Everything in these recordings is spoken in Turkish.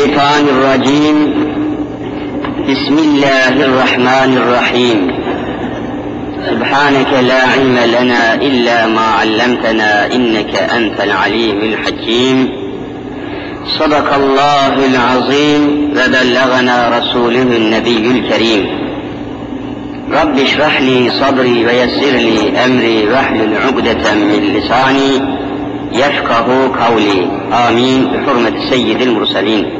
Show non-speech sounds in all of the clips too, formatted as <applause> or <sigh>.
الشيطان الرجيم. بسم الله الرحمن الرحيم. سبحانك لا علم لنا إلا ما علمتنا إنك أنت العليم الحكيم. صدق الله العظيم. وبلغنا رسوله النبي الكريم. رب اشرح لي صدري ويسر لي أمري واحلل عقدة من لساني يفقه قولي. آمين. بحرمة سيد المرسلين.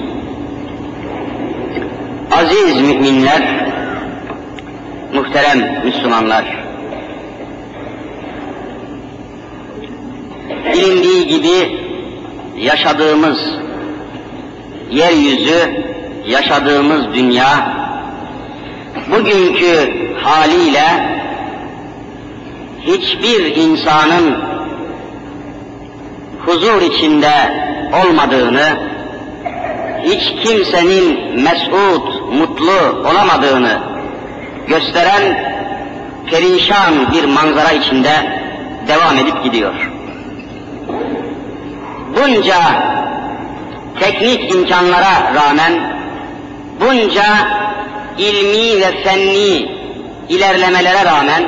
Aziz müminler, muhterem Müslümanlar, bilindiği gibi yaşadığımız yeryüzü, yaşadığımız dünya, bugünkü haliyle hiçbir insanın huzur içinde olmadığını, hiç kimsenin mesut, mutlu olamadığını gösteren perişan bir manzara içinde devam edip gidiyor. Bunca teknik imkanlara rağmen, bunca ilmi ve fenni ilerlemelere rağmen,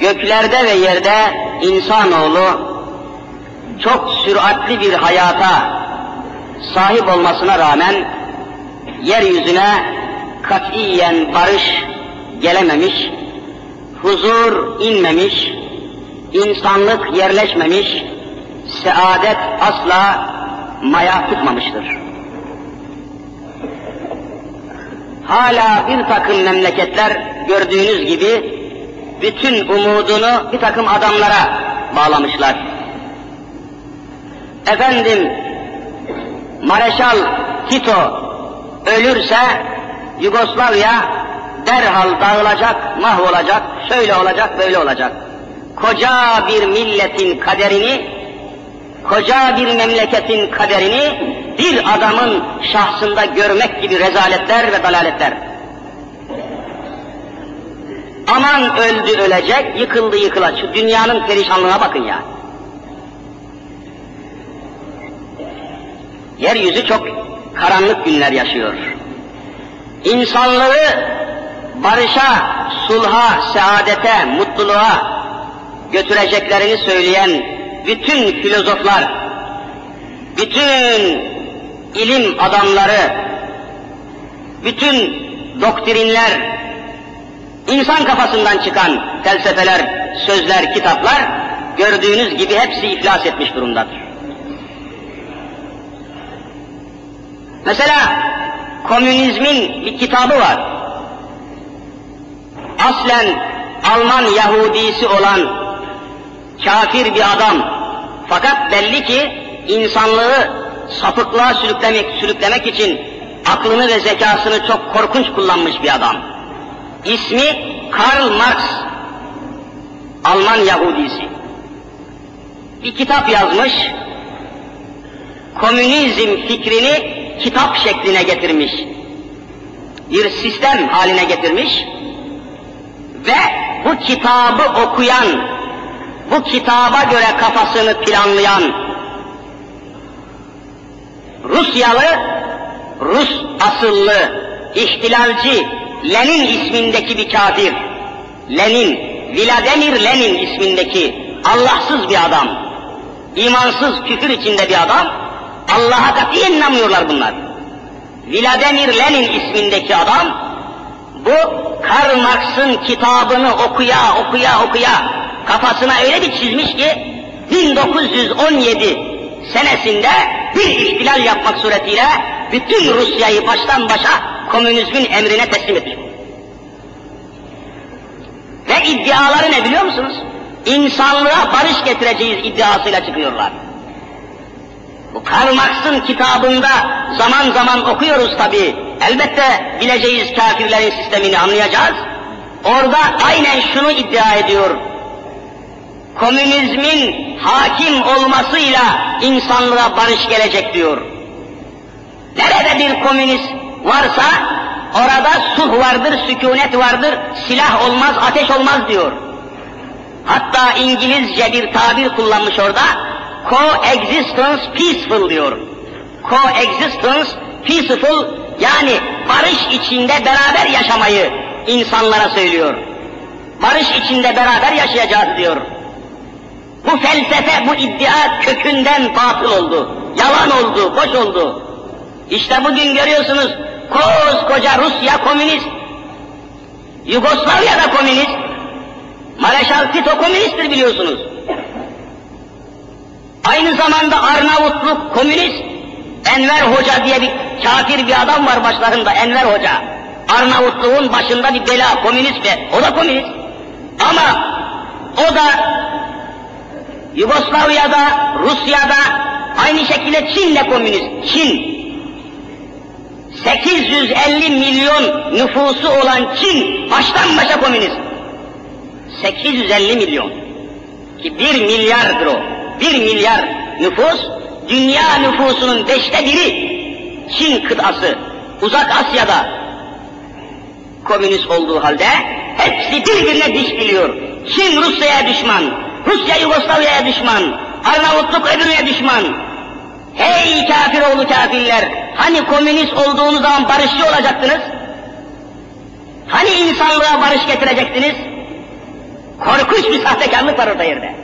göklerde ve yerde insanoğlu çok süratli bir hayata sahip olmasına rağmen yeryüzüne katiyen barış gelememiş, huzur inmemiş, insanlık yerleşmemiş, saadet asla maya tutmamıştır. Hala bir takım memleketler gördüğünüz gibi bütün umudunu bir takım adamlara bağlamışlar. Efendim, Mareşal Tito ölürse Yugoslavya derhal dağılacak, mahvolacak, şöyle olacak, böyle olacak. Koca bir milletin kaderini, koca bir memleketin kaderini bir adamın şahsında görmek gibi rezaletler ve dalaletler. Aman öldü ölecek, yıkıldı yıkılacak. Dünyanın perişanlığına bakın ya. Yeryüzü çok karanlık günler yaşıyor. İnsanlığı barışa, sulha, saadete, mutluluğa götüreceklerini söyleyen bütün filozoflar, bütün ilim adamları, bütün doktrinler, insan kafasından çıkan felsefeler, sözler, kitaplar gördüğünüz gibi hepsi iflas etmiş durumdadır. Mesela komünizmin bir kitabı var. Aslen Alman Yahudisi olan kafir bir adam. Fakat belli ki insanlığı sapıklığa sürüklemek, sürüklemek için aklını ve zekasını çok korkunç kullanmış bir adam. İsmi Karl Marx. Alman Yahudisi. Bir kitap yazmış. Komünizm fikrini kitap şekline getirmiş. Bir sistem haline getirmiş. Ve bu kitabı okuyan, bu kitaba göre kafasını planlayan Rusyalı, Rus asıllı, ihtilalci Lenin ismindeki bir kafir, Lenin, Vladimir Lenin ismindeki Allahsız bir adam, imansız küfür içinde bir adam, Allah'a katiyen inanmıyorlar bunlar. Vladimir Lenin ismindeki adam, bu Karl Marx'ın kitabını okuya okuya okuya kafasına öyle bir çizmiş ki 1917 senesinde bir ihtilal yapmak suretiyle bütün Rusya'yı baştan başa komünizmin emrine teslim etmiş. Ve iddiaları ne biliyor musunuz? İnsanlığa barış getireceğiz iddiasıyla çıkıyorlar. Bu Karl Marx'ın kitabında zaman zaman okuyoruz tabi. Elbette bileceğiz kafirlerin sistemini anlayacağız. Orada aynen şunu iddia ediyor. Komünizmin hakim olmasıyla insanlığa barış gelecek diyor. Nerede bir komünist varsa orada sulh vardır, sükunet vardır, silah olmaz, ateş olmaz diyor. Hatta İngilizce bir tabir kullanmış orada, coexistence peaceful diyor. Coexistence peaceful yani barış içinde beraber yaşamayı insanlara söylüyor. Barış içinde beraber yaşayacağız diyor. Bu felsefe, bu iddia kökünden batıl oldu. Yalan oldu, boş oldu. İşte bugün görüyorsunuz koskoca Rusya komünist, Yugoslavya da komünist, Mareşal Tito komünisttir biliyorsunuz. Aynı zamanda Arnavutluk komünist, Enver Hoca diye bir kafir bir adam var başlarında, Enver Hoca. Arnavutluğun başında bir bela, komünist de, o da komünist. Ama o da Yugoslavya'da, Rusya'da, aynı şekilde Çin'le komünist. Çin, 850 milyon nüfusu olan Çin baştan başa komünist. 850 milyon. Ki bir milyardır o. Bir milyar nüfus, dünya nüfusunun beşte biri Çin kıtası, uzak Asya'da komünist olduğu halde hepsi birbirine diş biliyor. Çin Rusya'ya düşman, Rusya Yugoslavya'ya düşman, Arnavutluk öbürüne düşman. Hey kafir oğlu kafirler, hani komünist olduğunuz zaman barışçı olacaktınız? Hani insanlığa barış getirecektiniz? Korkunç bir sahtekarlık var orada yerde.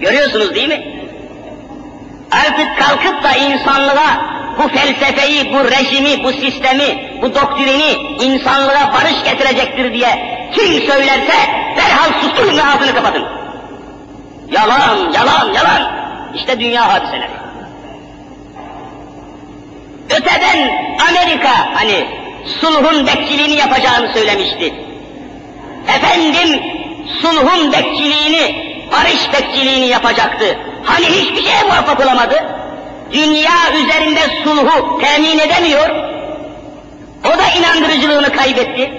Görüyorsunuz değil mi? Artık kalkıp da insanlığa bu felsefeyi, bu rejimi, bu sistemi, bu doktrini insanlığa barış getirecektir diye kim söylerse derhal susturun ve ağzını kapatın. Yalan, yalan, yalan. İşte dünya hadiseleri. Öteden Amerika hani sulhun bekçiliğini yapacağını söylemişti. Efendim sulhun bekçiliğini, barış bekçiliğini yapacaktı. Hani hiçbir şeye muvaffak olamadı. Dünya üzerinde sulhu temin edemiyor. O da inandırıcılığını kaybetti.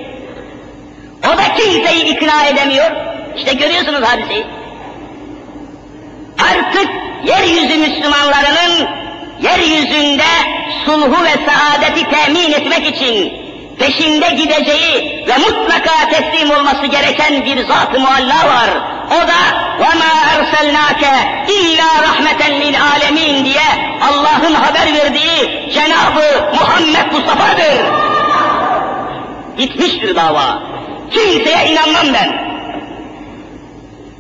O da kimseyi ikna edemiyor. İşte görüyorsunuz hadiseyi. Artık yeryüzü Müslümanlarının yeryüzünde sulhu ve saadeti temin etmek için peşinde gideceği ve mutlaka teslim olması gereken bir zat-ı mualla var. O da وَمَا أَرْسَلْنَاكَ اِلَّا رَحْمَةً لِلْعَالَمِينَ diye Allah'ın haber verdiği Cenab-ı Muhammed Mustafa'dır. Gitmiştir dava. Kimseye inanmam ben.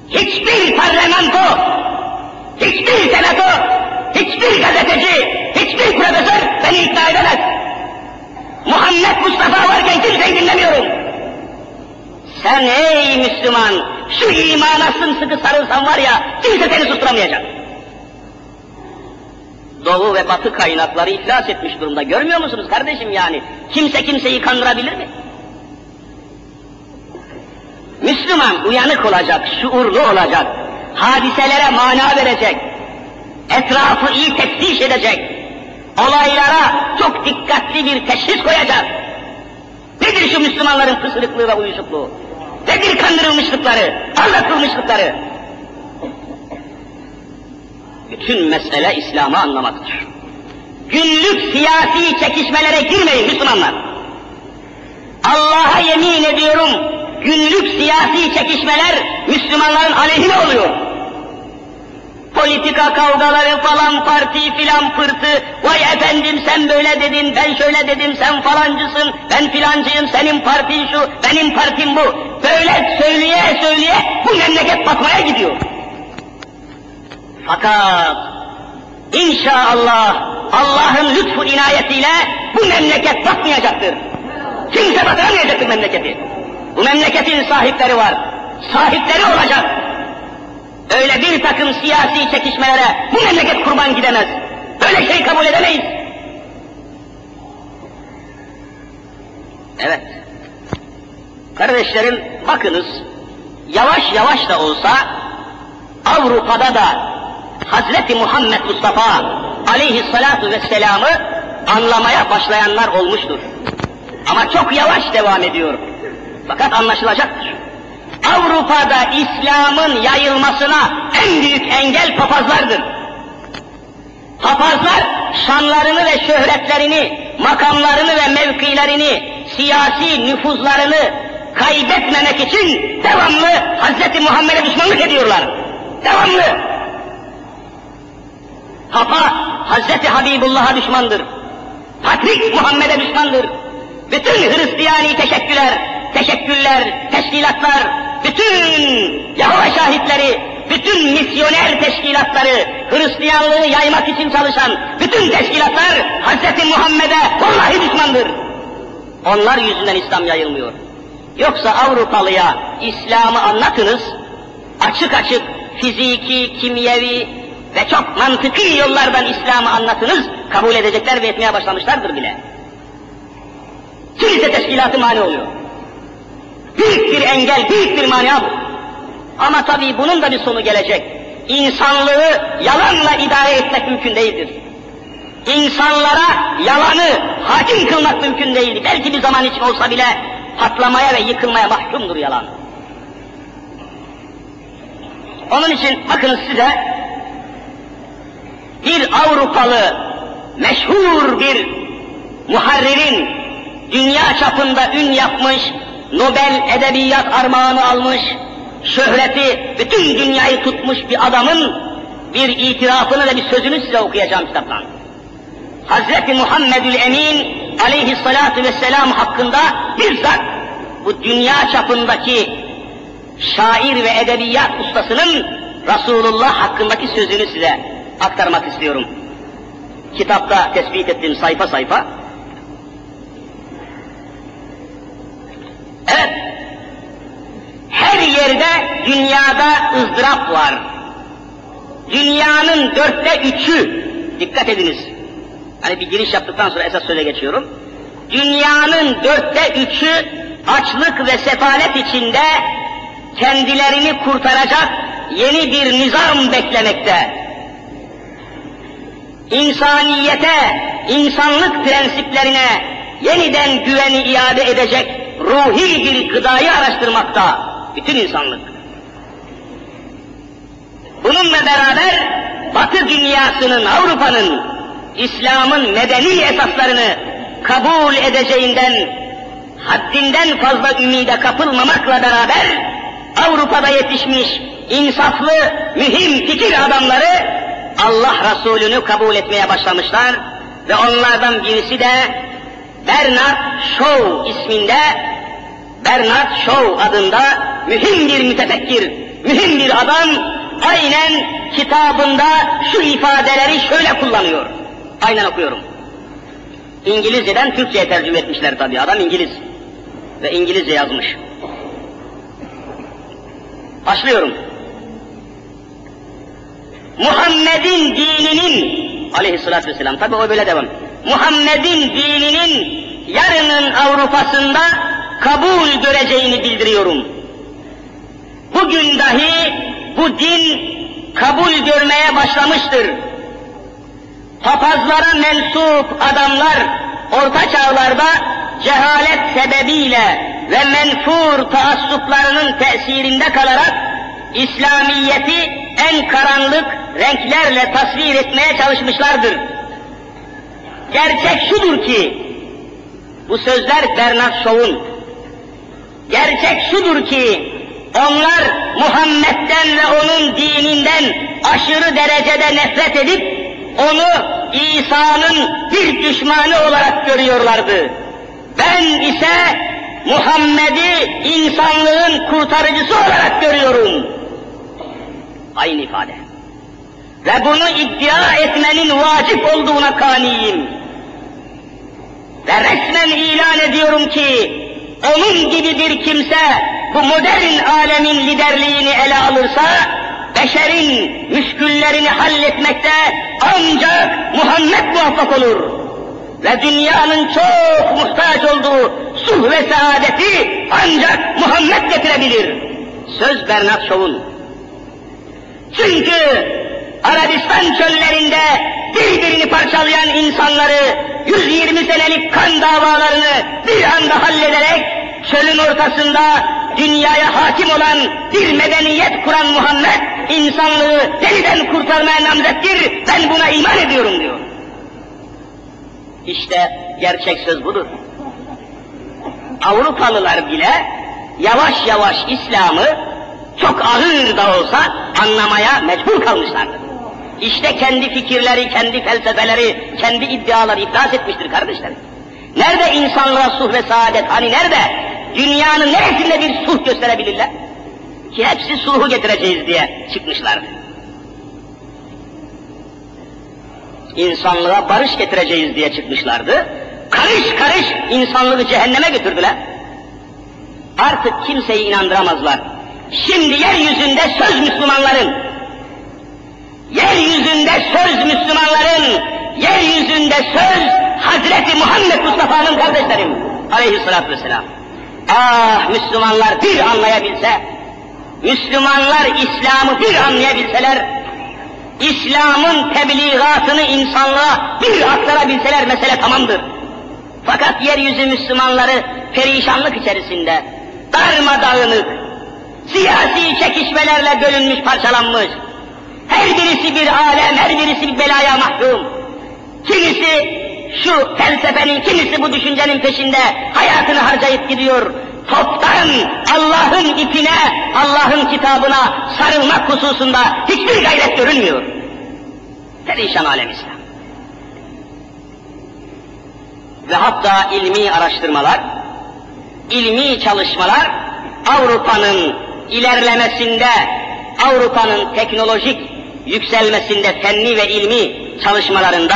Hiçbir parlamento, hiçbir senato, hiçbir gazeteci, hiçbir profesör beni ikna edemez. Muhammed Mustafa varken kimseyi dinlemiyorum. Sen ey Müslüman, şu imana sımsıkı sarılsan var ya, kimse seni susturamayacak. Doğu ve batı kaynakları iflas etmiş durumda. Görmüyor musunuz kardeşim yani? Kimse kimseyi kandırabilir mi? Müslüman uyanık olacak, şuurlu olacak, hadiselere mana verecek, etrafı iyi teftiş edecek, olaylara çok dikkatli bir teşhis koyacak. Nedir şu Müslümanların pısırıklığı ve uyuşukluğu? Nedir kandırılmışlıkları, aldatılmışlıkları? Bütün mesele İslam'ı anlamaktır. Günlük siyasi çekişmelere girmeyin Müslümanlar. Allah'a yemin ediyorum, günlük siyasi çekişmeler Müslümanların aleyhine oluyor. Politika kavgaları falan parti filan pırtı, vay efendim sen böyle dedin, ben şöyle dedim, sen falancısın, ben filancıyım, senin partin şu, benim partim bu. Böyle söyleye söyleye bu memleket batmaya gidiyor. Fakat inşallah Allah'ın lütfu inayetiyle bu memleket batmayacaktır. Kimse batıramayacaktır memleketi. Bu memleketin sahipleri var. Sahipleri olacak. Öyle bir takım siyasi çekişmelere bu memleket kurban gidemez. Böyle şey kabul edemeyiz. Evet. Kardeşlerim bakınız, yavaş yavaş da olsa Avrupa'da da Hazreti Muhammed Mustafa aleyhissalatu vesselam'ı anlamaya başlayanlar olmuştur. Ama çok yavaş devam ediyor. Fakat anlaşılacaktır. Avrupa'da İslam'ın yayılmasına en büyük engel papazlardır. Papazlar şanlarını ve şöhretlerini, makamlarını ve mevkilerini, siyasi nüfuzlarını kaybetmemek için devamlı Hz. Muhammed'e düşmanlık ediyorlar. Devamlı. Papa Hz. Habibullah'a düşmandır. Patrik Muhammed'e düşmandır. Bütün Hristiyani teşekkürler, teşekkürler, teşkilatlar, bütün Yahova şahitleri, bütün misyoner teşkilatları, Hristiyanlığı yaymak için çalışan bütün teşkilatlar Hz. Muhammed'e vallahi düşmandır. Onlar yüzünden İslam yayılmıyor. Yoksa Avrupalıya İslam'ı anlatınız, açık açık fiziki, kimyevi ve çok mantıklı yollardan İslam'ı anlatınız, kabul edecekler ve etmeye başlamışlardır bile. Kilise teşkilatı mani oluyor. Büyük bir engel, büyük bir mania bu. Ama tabii bunun da bir sonu gelecek. İnsanlığı yalanla idare etmek mümkün değildir. İnsanlara yalanı hakim kılmak mümkün değildir. Belki bir zaman için olsa bile patlamaya ve yıkılmaya mahkumdur yalan. Onun için bakın size bir Avrupalı meşhur bir muharririn dünya çapında ün yapmış, Nobel Edebiyat Armağanı almış, şöhreti bütün dünyayı tutmuş bir adamın bir itirafını ve bir sözünü size okuyacağım kitaptan. Hazreti Muhammedül Emin aleyhissalatu vesselam hakkında bizzat bu dünya çapındaki şair ve edebiyat ustasının Resulullah hakkındaki sözünü size aktarmak istiyorum. Kitapta tespit ettiğim sayfa sayfa. Evet, her yerde dünyada ızdırap var. Dünyanın dörtte üçü, dikkat ediniz, hani bir giriş yaptıktan sonra esas söze geçiyorum. Dünyanın dörtte üçü açlık ve sefalet içinde kendilerini kurtaracak yeni bir nizam beklemekte. İnsaniyete, insanlık prensiplerine yeniden güveni iade edecek ruhi bir gıdayı araştırmakta bütün insanlık. Bununla beraber Batı dünyasının, Avrupa'nın, İslam'ın medeni esaslarını kabul edeceğinden, haddinden fazla ümide kapılmamakla beraber Avrupa'da yetişmiş insaflı, mühim fikir adamları Allah Resulü'nü kabul etmeye başlamışlar ve onlardan birisi de Bernard Shaw isminde Bernard Shaw adında mühim bir mütefekkir, mühim bir adam aynen kitabında şu ifadeleri şöyle kullanıyor. Aynen okuyorum. İngilizceden Türkçe'ye tercüme etmişler tabi. Adam İngiliz. Ve İngilizce yazmış. Başlıyorum. Muhammed'in dininin aleyhissalatü vesselam tabi o böyle devam. Muhammed'in dininin yarının Avrupa'sında kabul göreceğini bildiriyorum. Bugün dahi bu din kabul görmeye başlamıştır. Papazlara mensup adamlar orta çağlarda cehalet sebebiyle ve menfur taassuplarının tesirinde kalarak İslamiyeti en karanlık renklerle tasvir etmeye çalışmışlardır. Gerçek şudur ki, bu sözler Bernard Shaw'un, gerçek şudur ki, onlar Muhammed'den ve onun dininden aşırı derecede nefret edip, onu İsa'nın bir düşmanı olarak görüyorlardı. Ben ise Muhammed'i insanlığın kurtarıcısı olarak görüyorum. Aynı ifade. Ve bunu iddia etmenin vacip olduğuna kaniyim. Ve resmen ilan ediyorum ki, onun gibi bir kimse bu modern alemin liderliğini ele alırsa, beşerin müşküllerini halletmekte ancak Muhammed muvaffak olur. Ve dünyanın çok muhtaç olduğu sulh ve saadeti ancak Muhammed getirebilir. Söz Bernard Shaw'un. Çünkü Arabistan çöllerinde birbirini parçalayan insanları 120 senelik kan davalarını bir anda hallederek çölün ortasında dünyaya hakim olan bir medeniyet kuran Muhammed insanlığı deliden kurtarmaya namzettir. Ben buna iman ediyorum diyor. İşte gerçek söz budur. Avrupalılar bile yavaş yavaş İslam'ı çok ağır da olsa anlamaya mecbur kalmışlardır. İşte kendi fikirleri, kendi felsefeleri, kendi iddiaları iflas etmiştir kardeşlerim. Nerede insanlığa suh ve saadet, hani nerede? Dünyanın neresinde bir suh gösterebilirler? Ki hepsi sulhu getireceğiz diye çıkmışlardı. İnsanlığa barış getireceğiz diye çıkmışlardı. Karış karış insanlığı cehenneme götürdüler. Artık kimseyi inandıramazlar. Şimdi yeryüzünde söz Müslümanların, yeryüzünde söz Müslümanların, yeryüzünde söz Hazreti Muhammed Mustafa'nın kardeşlerim aleyhissalatü vesselam. Ah Müslümanlar bir anlayabilse, Müslümanlar İslam'ı bir anlayabilseler, İslam'ın tebliğatını insanlığa bir aktarabilseler mesele tamamdır. Fakat yeryüzü Müslümanları perişanlık içerisinde, darmadağınık, siyasi çekişmelerle bölünmüş, parçalanmış. Her birisi bir alem, her birisi bir belaya mahkum. Kimisi şu felsefenin, kimisi bu düşüncenin peşinde hayatını harcayıp gidiyor. Toptan Allah'ın ipine, Allah'ın kitabına sarılmak hususunda hiçbir gayret görünmüyor. Perişan alem İslam. Ve hatta ilmi araştırmalar, ilmi çalışmalar Avrupa'nın ilerlemesinde, Avrupa'nın teknolojik yükselmesinde fenni ve ilmi çalışmalarında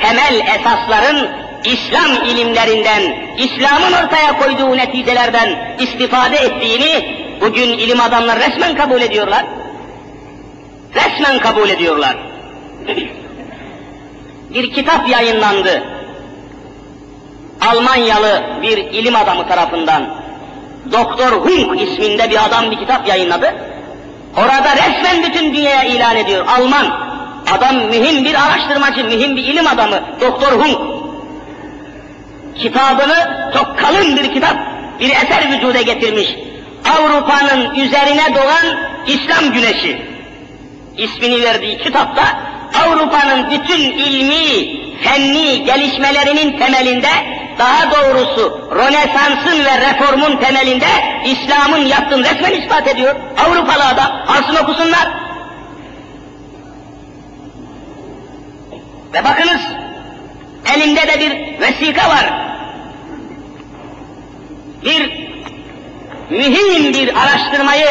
temel esasların İslam ilimlerinden, İslam'ın ortaya koyduğu neticelerden istifade ettiğini bugün ilim adamları resmen kabul ediyorlar. Resmen kabul ediyorlar. bir kitap yayınlandı. Almanyalı bir ilim adamı tarafından Doktor Hunk isminde bir adam bir kitap yayınladı. Orada resmen bütün dünyaya ilan ediyor. Alman. Adam mühim bir araştırmacı, mühim bir ilim adamı. Doktor Hunk. Kitabını çok kalın bir kitap, bir eser vücuda getirmiş. Avrupa'nın üzerine doğan İslam güneşi. ismini verdiği kitapta Avrupa'nın bütün ilmi, fenni gelişmelerinin temelinde daha doğrusu Rönesans'ın ve reformun temelinde İslam'ın yaptığını resmen ispat ediyor. Avrupalı adam, alsın okusunlar. Ve bakınız, elimde de bir vesika var. Bir mühim bir araştırmayı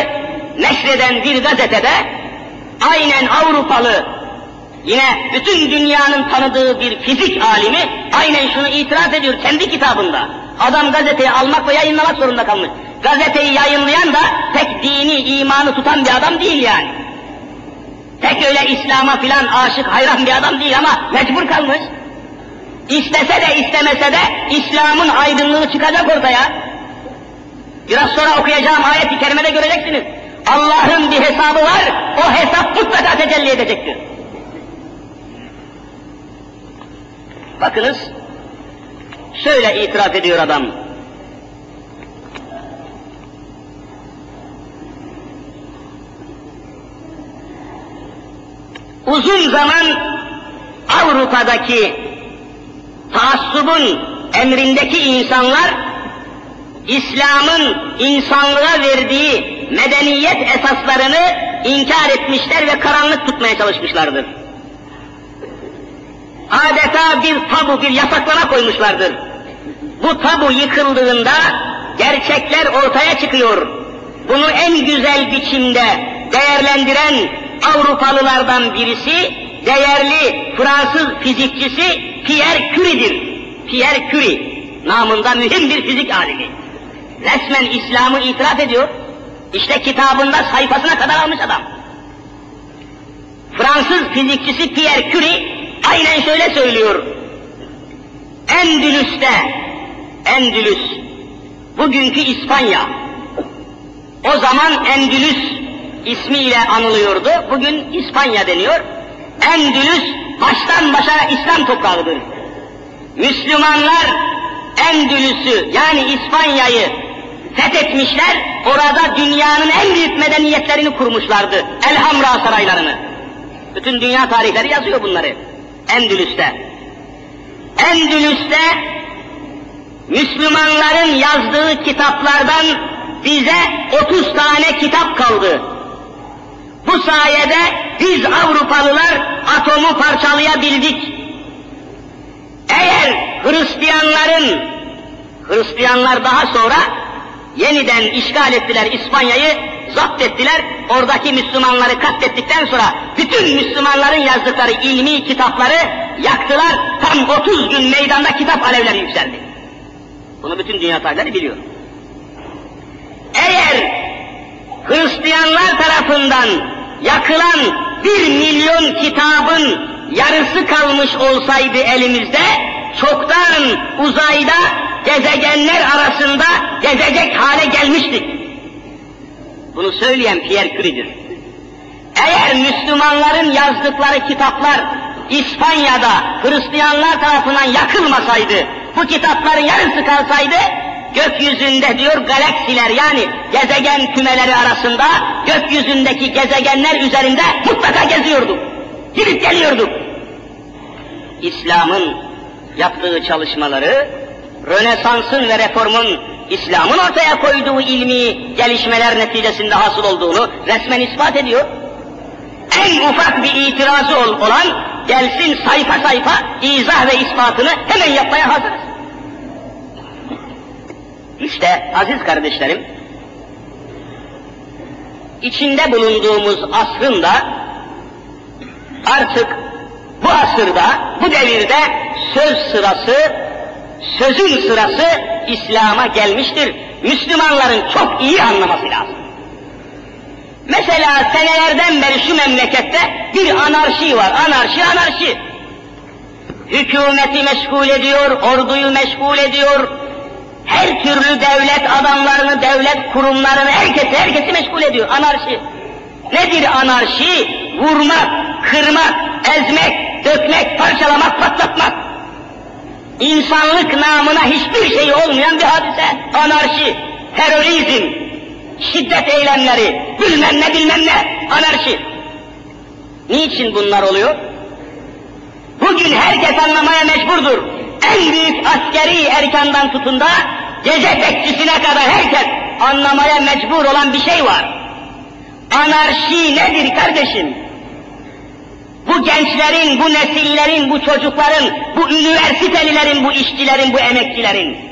neşreden bir gazetede aynen Avrupalı Yine bütün dünyanın tanıdığı bir fizik alimi aynen şunu itiraf ediyor kendi kitabında. Adam gazeteyi almak ve yayınlamak zorunda kalmış. Gazeteyi yayınlayan da pek dini, imanı tutan bir adam değil yani. Pek öyle İslam'a filan aşık, hayran bir adam değil ama mecbur kalmış. İstese de istemese de İslam'ın aydınlığı çıkacak ortaya. Biraz sonra okuyacağım ayet-i kerimede göreceksiniz. Allah'ın bir hesabı var, o hesap mutlaka tecelli edecektir. Bakınız, şöyle itiraf ediyor adam. Uzun zaman Avrupa'daki taassubun emrindeki insanlar İslam'ın insanlığa verdiği medeniyet esaslarını inkar etmişler ve karanlık tutmaya çalışmışlardır adeta bir tabu, bir yasaklama koymuşlardır. Bu tabu yıkıldığında gerçekler ortaya çıkıyor. Bunu en güzel biçimde değerlendiren Avrupalılardan birisi, değerli Fransız fizikçisi Pierre Curie'dir. Pierre Curie, namında mühim bir fizik alimi. Resmen İslam'ı itiraf ediyor. İşte kitabında sayfasına kadar almış adam. Fransız fizikçisi Pierre Curie, aynen şöyle söylüyor. Endülüs'te, Endülüs, bugünkü İspanya, o zaman Endülüs ismiyle anılıyordu. Bugün İspanya deniyor. Endülüs baştan başa İslam toprağıdır. Müslümanlar Endülüs'ü yani İspanya'yı fethetmişler. Orada dünyanın en büyük medeniyetlerini kurmuşlardı. Elhamra saraylarını. Bütün dünya tarihleri yazıyor bunları. Endülüs'te. Endülüs'te Müslümanların yazdığı kitaplardan bize 30 tane kitap kaldı. Bu sayede biz Avrupalılar atomu parçalayabildik. Eğer Hristiyanların, Hristiyanlar daha sonra yeniden işgal ettiler İspanya'yı, zapt ettiler, oradaki Müslümanları katlettikten sonra bütün Müslümanların yazdıkları ilmi kitapları yaktılar, tam 30 gün meydanda kitap alevleri yükseldi. Bunu bütün dünya tarihleri biliyor. Eğer Hristiyanlar tarafından yakılan bir milyon kitabın yarısı kalmış olsaydı elimizde, çoktan uzayda gezegenler arasında gezecek hale gelmiştik. Bunu söyleyen Pierre Curie'dir. Eğer Müslümanların yazdıkları kitaplar İspanya'da Hristiyanlar tarafından yakılmasaydı, bu kitapların yarısı kalsaydı, gökyüzünde diyor galaksiler yani gezegen kümeleri arasında gökyüzündeki gezegenler üzerinde mutlaka geziyorduk. Gidip geliyorduk. İslam'ın yaptığı çalışmaları, Rönesans'ın ve reformun İslam'ın ortaya koyduğu ilmi gelişmeler neticesinde hasıl olduğunu resmen ispat ediyor. En ufak bir itirazı olan gelsin sayfa sayfa izah ve ispatını hemen yapmaya hazırız. İşte aziz kardeşlerim, içinde bulunduğumuz asrın da artık bu asırda, bu devirde söz sırası, sözün sırası İslam'a gelmiştir. Müslümanların çok iyi anlaması lazım. Mesela senelerden beri şu memlekette bir anarşi var. Anarşi, anarşi. Hükümeti meşgul ediyor, orduyu meşgul ediyor. Her türlü devlet adamlarını, devlet kurumlarını, herkesi, herkesi meşgul ediyor. Anarşi. Nedir anarşi? Vurmak, kırmak, ezmek, dökmek, parçalamak, patlatmak. İnsanlık namına hiçbir şey olmayan bir hadise. Anarşi, terörizm, şiddet eylemleri, bilmem ne bilmem ne, anarşi. Niçin bunlar oluyor? Bugün herkes anlamaya mecburdur. En büyük askeri erkandan tutun da gece bekçisine kadar herkes anlamaya mecbur olan bir şey var. Anarşi nedir kardeşim? Bu gençlerin, bu nesillerin, bu çocukların, bu üniversitelilerin, bu işçilerin, bu emekçilerin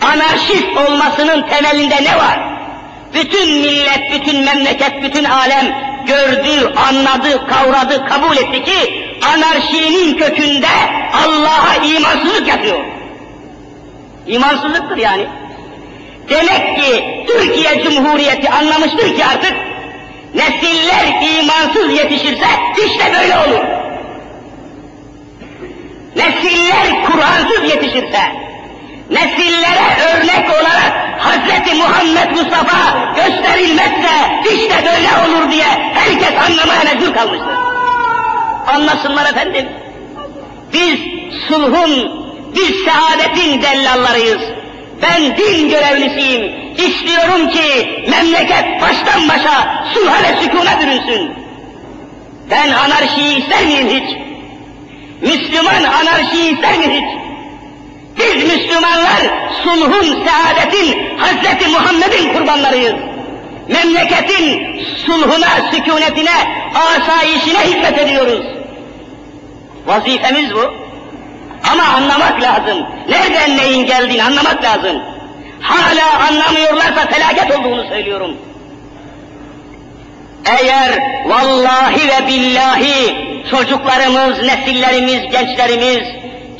anarşist olmasının temelinde ne var? Bütün millet, bütün memleket, bütün alem gördü, anladı, kavradı, kabul etti ki anarşinin kökünde Allah'a imansızlık yatıyor. İmansızlıktır yani. Demek ki Türkiye Cumhuriyeti anlamıştır ki artık nesiller imansız yetişirse işte böyle olur. Nesiller Kur'ansız yetişirse, nesillere örnek olarak Hazreti Muhammed Mustafa gösterilmezse işte böyle olur diye herkes anlamaya mecbur kalmıştır. Anlasınlar efendim. Biz sulhun, biz saadetin dellallarıyız. Ben din görevlisiyim. İstiyorum ki memleket baştan başa sulha ve sükuna bürünsün. Ben anarşiyi ister miyim hiç? Müslüman anarşiyi ister mi hiç? Biz Müslümanlar sulhun, saadetin, Hazreti Muhammed'in kurbanlarıyız. Memleketin sulhuna, sükunetine, asayişine hizmet ediyoruz. Vazifemiz bu. Ama anlamak lazım. Nereden neyin geldiğini anlamak lazım. Hala anlamıyorlarsa felaket olduğunu söylüyorum. Eğer vallahi ve billahi çocuklarımız, nesillerimiz, gençlerimiz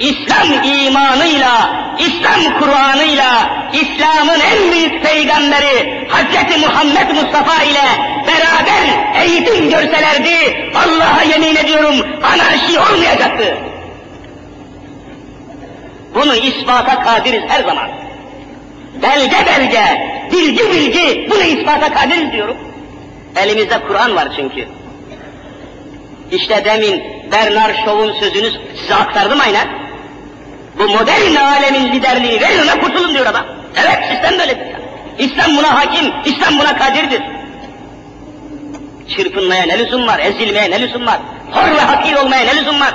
İslam imanıyla, İslam Kur'an'ıyla, İslam'ın en büyük peygamberi Hz. Muhammed Mustafa ile beraber eğitim görselerdi, Allah'a yemin ediyorum anarşi olmayacaktı. Bunu ispata kadiriz her zaman. Belge belge, bilgi bilgi, bunu ispata kadiriz diyorum. Elimizde Kur'an var çünkü. İşte demin Bernard Shaw'un sözünü size aktardım aynen. Bu modern alemin liderliği verin ona kurtulun diyor adam. Evet sistem böyledir. İslam buna hakim, İslam buna kadirdir. Çırpınmaya ne lüzum var, ezilmeye ne lüzum var, hor ve hakir olmaya ne lüzum var?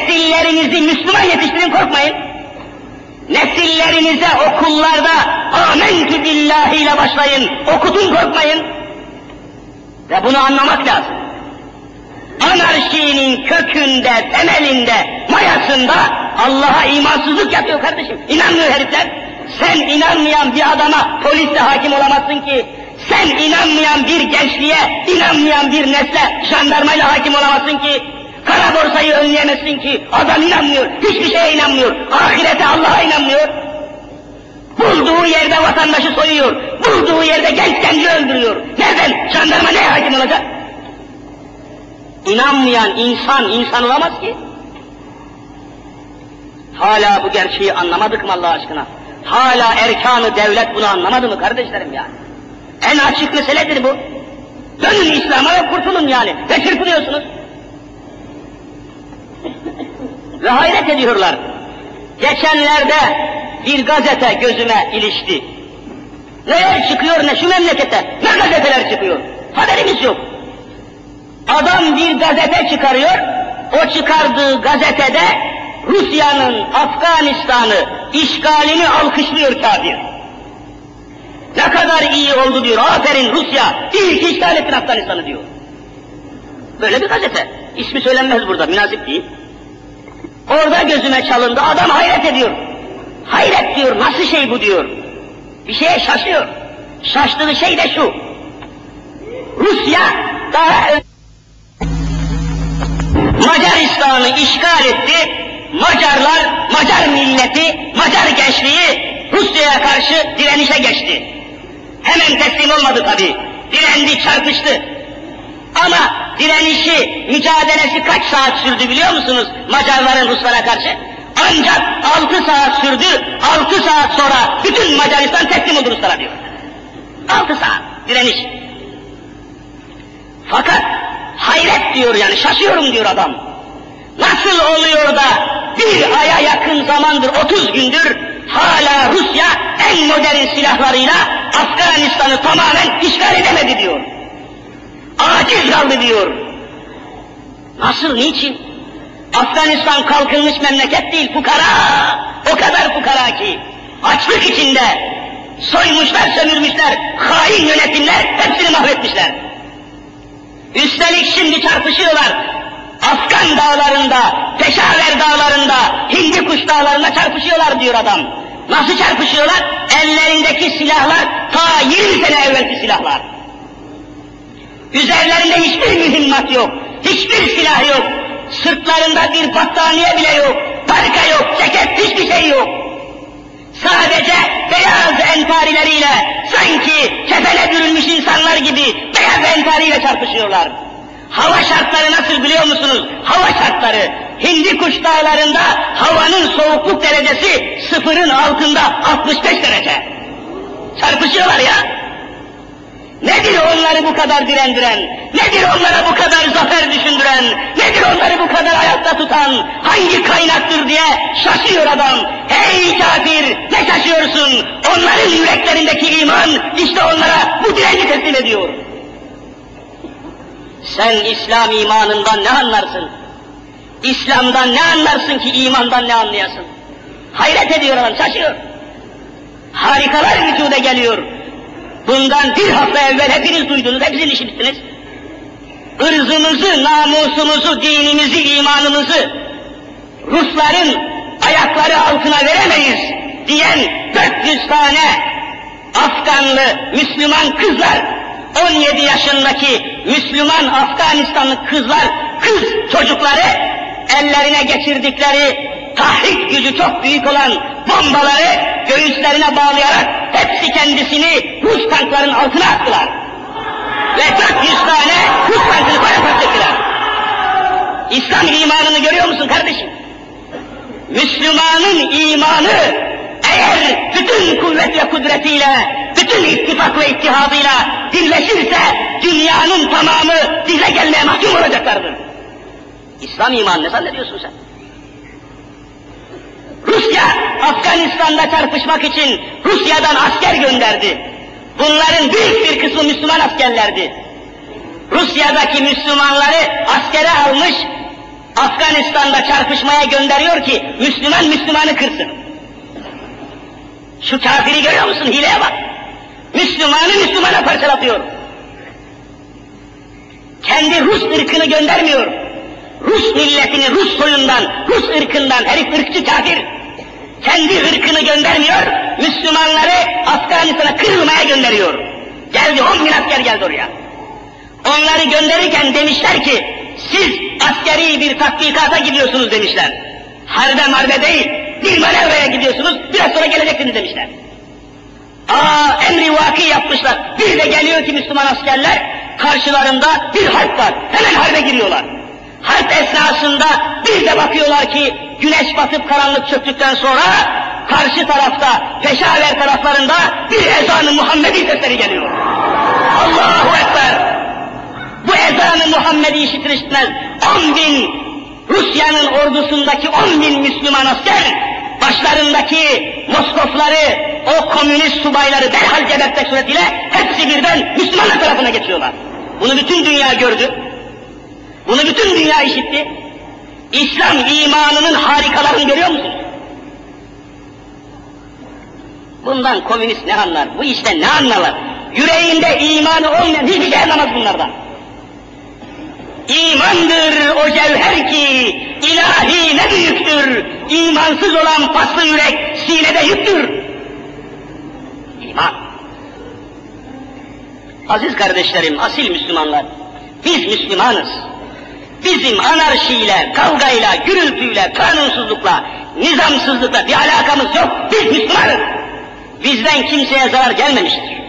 Nesillerinizi Müslüman yetiştirin korkmayın. Nesillerinize okullarda amentü billahi ile başlayın. Okutun korkmayın. Ve bunu anlamak lazım. Anarşinin kökünde, temelinde, mayasında Allah'a imansızlık yapıyor kardeşim. İnanmıyor herifler. Sen inanmayan bir adama polisle hakim olamazsın ki. Sen inanmayan bir gençliğe, inanmayan bir nesle jandarmayla hakim olamazsın ki. Kara borsayı önleyemezsin ki. Adam inanmıyor, hiçbir şeye inanmıyor. Ahirete Allah'a inanmıyor. Bulduğu yerde vatandaşı soyuyor. Bulduğu yerde genç genci öldürüyor. Nereden? Jandarma neye hakim olacak? İnanmayan insan, insan olamaz ki. Hala bu gerçeği anlamadık mı Allah aşkına? Hala erkanı devlet bunu anlamadı mı kardeşlerim yani? En açık meseledir bu. Dönün İslam'a ve kurtulun yani. Ve çırpınıyorsunuz. Ve hayret ediyorlar. Geçenlerde bir gazete gözüme ilişti. Neler çıkıyor ne şu memlekete, ne gazeteler çıkıyor. Haberimiz yok. Adam bir gazete çıkarıyor, o çıkardığı gazetede Rusya'nın Afganistan'ı işgalini alkışlıyor kafir. Ne kadar iyi oldu diyor, aferin Rusya, ilk işgal ettin Afganistan'ı diyor. Böyle bir gazete. İsmi söylenmez burada, münasip değil. Orada gözüme çalındı, adam hayret ediyor. Hayret diyor, nasıl şey bu diyor. Bir şeye şaşıyor. Şaştığı şey de şu. Rusya daha Macaristan'ı işgal etti. Macarlar, Macar milleti, Macar gençliği Rusya'ya karşı direnişe geçti. Hemen teslim olmadı tabi. Direndi, çarpıştı. Ama direnişi, mücadelesi kaç saat sürdü biliyor musunuz Macarların Ruslara karşı? Ancak altı saat sürdü, altı saat sonra bütün Macaristan teslim oldu Ruslara diyor. Altı saat direniş. Fakat hayret diyor yani şaşıyorum diyor adam. Nasıl oluyor da bir aya yakın zamandır, 30 gündür hala Rusya en modern silahlarıyla Afganistan'ı tamamen işgal edemedi diyor. Aciz kaldı diyor. Nasıl, niçin? Afganistan kalkınmış memleket değil, fukara. O kadar fukara ki. Açlık içinde. Soymuşlar, sömürmüşler. Hain yönetimler hepsini mahvetmişler. Üstelik şimdi çarpışıyorlar. Afgan dağlarında, Peşaver dağlarında, Hindi kuş dağlarında çarpışıyorlar diyor adam. Nasıl çarpışıyorlar? Ellerindeki silahlar ta 20 sene evvelki silahlar. Üzerlerinde hiçbir mühimmat yok, hiçbir silah yok. Sırtlarında bir battaniye bile yok, parka yok, ceket hiçbir şey yok. Sadece beyaz entarileriyle, sanki kefene bürünmüş insanlar gibi beyaz entariyle çarpışıyorlar. Hava şartları nasıl biliyor musunuz? Hava şartları. Hindi kuş dağlarında havanın soğukluk derecesi sıfırın altında 65 derece. Çarpışıyorlar ya. Nedir onları bu kadar direndiren? Nedir onlara bu kadar zafer düşündüren? Nedir onları bu kadar ayakta tutan? Hangi kaynaktır diye şaşıyor adam. Hey kafir ne şaşıyorsun? Onların yüreklerindeki iman işte onlara bu direnci teslim ediyor. Sen İslam imanından ne anlarsın? İslam'dan ne anlarsın ki imandan ne anlayasın? Hayret ediyor adam, şaşıyor. Harikalar vücuda geliyor. Bundan bir hafta evvel hepiniz duydunuz, hepsini işittiniz. Irzımızı, namusumuzu, dinimizi, imanımızı Rusların ayakları altına veremeyiz diyen 400 tane Afganlı Müslüman kızlar 17 yaşındaki Müslüman Afganistanlı kızlar, kız çocukları ellerine geçirdikleri tahrik gücü çok büyük olan bombaları göğüslerine bağlayarak hepsi kendisini Rus tankların altına attılar. Ve 400 tane Rus tankını bayat ettiler. İslam imanını görüyor musun kardeşim? Müslümanın imanı eğer bütün kuvvet ve kudretiyle, bütün ittifak ve ittihadıyla birleşirse dünyanın tamamı dize gelmeye mahkum olacaklardır. İslam imanı ne zannediyorsun sen? Rusya Afganistan'da çarpışmak için Rusya'dan asker gönderdi. Bunların büyük bir kısmı Müslüman askerlerdi. Rusya'daki Müslümanları askere almış, Afganistan'da çarpışmaya gönderiyor ki Müslüman Müslümanı kırsın. Şu kafiri görüyor musun? Hileye bak. Müslümanı Müslümana parçalatıyor. Kendi Rus ırkını göndermiyor. Rus milletini, Rus soyundan, Rus ırkından, herif ırkçı kafir. Kendi ırkını göndermiyor, Müslümanları Afganistan'a kırılmaya gönderiyor. Geldi, on bin asker geldi oraya. Onları gönderirken demişler ki, siz askeri bir tatbikata gidiyorsunuz demişler. Harbe marbe değil, bir manevraya gidiyorsunuz, biraz sonra geleceksiniz demişler. Aa emri vaki yapmışlar. Bir de geliyor ki Müslüman askerler, karşılarında bir harp var. Hemen harbe giriyorlar. Harp esnasında bir de bakıyorlar ki güneş batıp karanlık çöktükten sonra karşı tarafta, Peşaver taraflarında bir ezanı Muhammedi sesleri geliyor. Allahu Ekber! Bu ezanı Muhammed'i işitir işitmez. On bin Rusya'nın ordusundaki on bin Müslüman asker başlarındaki Moskofları, o komünist subayları derhal gebertmek suretiyle hepsi birden Müslümanlar tarafına geçiyorlar. Bunu bütün dünya gördü. Bunu bütün dünya işitti. İslam imanının harikalarını görüyor musunuz? Bundan komünist ne anlar? Bu işte ne anlarlar? Yüreğinde imanı olmayan hiçbir şey anlamaz bunlardan. İmandır o cevher ki ilahi ne büyüktür. İmansız olan paslı yürek sinede yüktür. İman. Aziz kardeşlerim, asil Müslümanlar, biz Müslümanız. Bizim anarşiyle, kavgayla, gürültüyle, kanunsuzlukla, nizamsızlıkla bir alakamız yok. Biz Müslümanız. Bizden kimseye zarar gelmemiştir.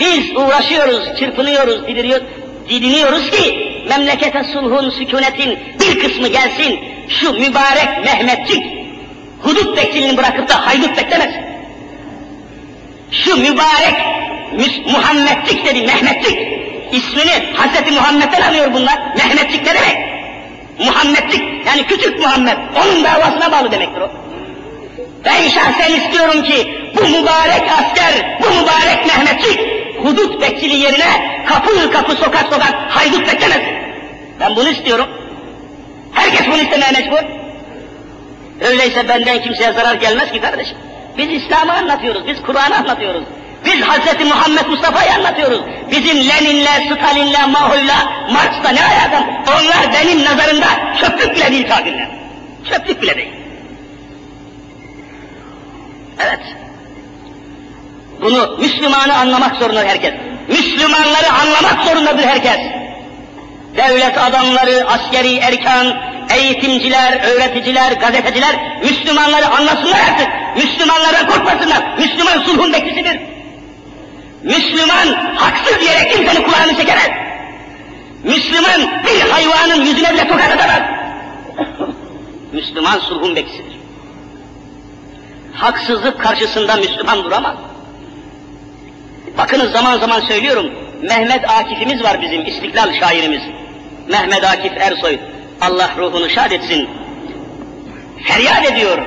Biz uğraşıyoruz, çırpınıyoruz, didiriyoruz, didiniyoruz ki memlekete sulhun, sükunetin bir kısmı gelsin. Şu mübarek Mehmetçik hudut bekçiliğini bırakıp da haydut beklemesin. Şu mübarek Muhammedcik dedi, Mehmetcik. İsmini Hazreti Muhammed'den alıyor bunlar. Mehmetcik ne demek? Muhammedcik, yani küçük Muhammed. Onun davasına bağlı demektir o. Ben şahsen istiyorum ki bu mübarek asker, bu mübarek Mehmetçik hudut bekçiliği yerine kapı kapı sokak sokak haydut beklemesin. Ben bunu istiyorum. Herkes bunu istemeye mecbur. Öyleyse benden kimseye zarar gelmez ki kardeşim. Biz İslam'ı anlatıyoruz, biz Kur'an'ı anlatıyoruz. Biz Hz. Muhammed Mustafa'yı anlatıyoruz. Bizim Lenin'le, Stalin'le, Mao'yla, Marx'la ne alakam? Onlar benim nazarımda çöplük bile değil kafirler. Çöplük bile değil. Evet. Bunu Müslümanı anlamak zorunda herkes. Müslümanları anlamak zorundadır herkes. Devlet adamları, askeri erkan, eğitimciler, öğreticiler, gazeteciler Müslümanları anlasınlar artık. Müslümanlara korkmasınlar. Müslüman sulhun bekçisidir. Müslüman haksız yere kimsenin kulağını çekemez. Müslüman bir hayvanın yüzüne bile tokat atamaz. <laughs> Müslüman sulhun bekçisidir. Haksızlık karşısında Müslüman duramaz. Bakınız zaman zaman söylüyorum, Mehmet Akif'imiz var bizim, İstiklal şairimiz. Mehmet Akif Ersoy, Allah ruhunu şad etsin. Feryat ediyor.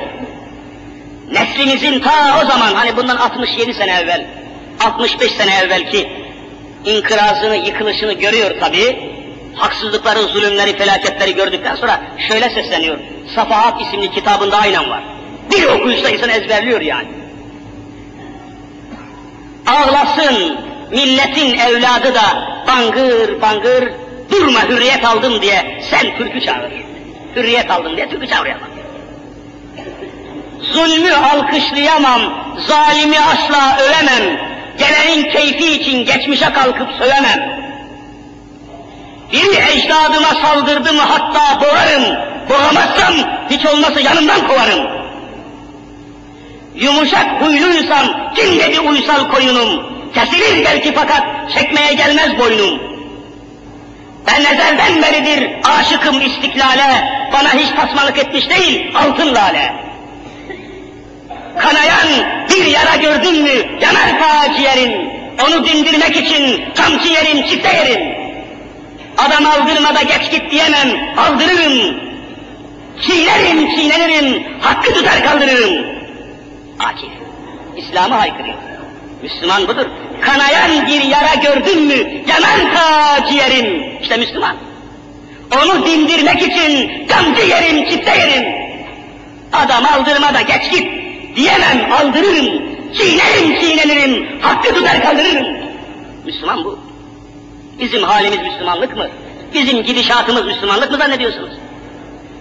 Neslimizin ta o zaman, hani bundan 67 sene evvel, 65 sene evvelki inkırazını, yıkılışını görüyor tabii. Haksızlıkları, zulümleri, felaketleri gördükten sonra şöyle sesleniyor. Safahat isimli kitabında aynen var. Bir okuyuşta insan ezberliyor yani. Ağlasın milletin evladı da bangır bangır durma hürriyet aldım diye sen türkü çağır. Hürriyet aldım diye türkü çağırıyor. Zulmü alkışlayamam, zalimi asla övemem, gelenin keyfi için geçmişe kalkıp sövemem. Bir ecdadıma saldırdı mı hatta boğarım, boğamazsam hiç olmazsa yanımdan kovarım. Yumuşak huyluysam kim dedi uysal koyunum, kesilir belki fakat çekmeye gelmez boynum. Ben ezelden beridir aşıkım istiklale, bana hiç tasmalık etmiş değil altın lale. Kanayan bir yara gördün mü yanar ciğerin. Onu dindirmek için kamçı yerin, çifte yerin. Adam aldırmada geç git diyemem, aldırırım. Çiğnerim, çiğnenirim, hakkı tutar kaldırırım. Akif, İslam'a haykırıyor. Müslüman budur. Kanayan bir yara gördün mü, yanar ta ciğerin. İşte Müslüman. Onu dindirmek için kamçı yerim, çifte yerim. Adam aldırmada geç git diyemem, aldırırım. Çiğnerim, çiğnenirim, hakkı tutar kaldırırım. Müslüman bu. Bizim halimiz Müslümanlık mı? Bizim gidişatımız Müslümanlık mı zannediyorsunuz?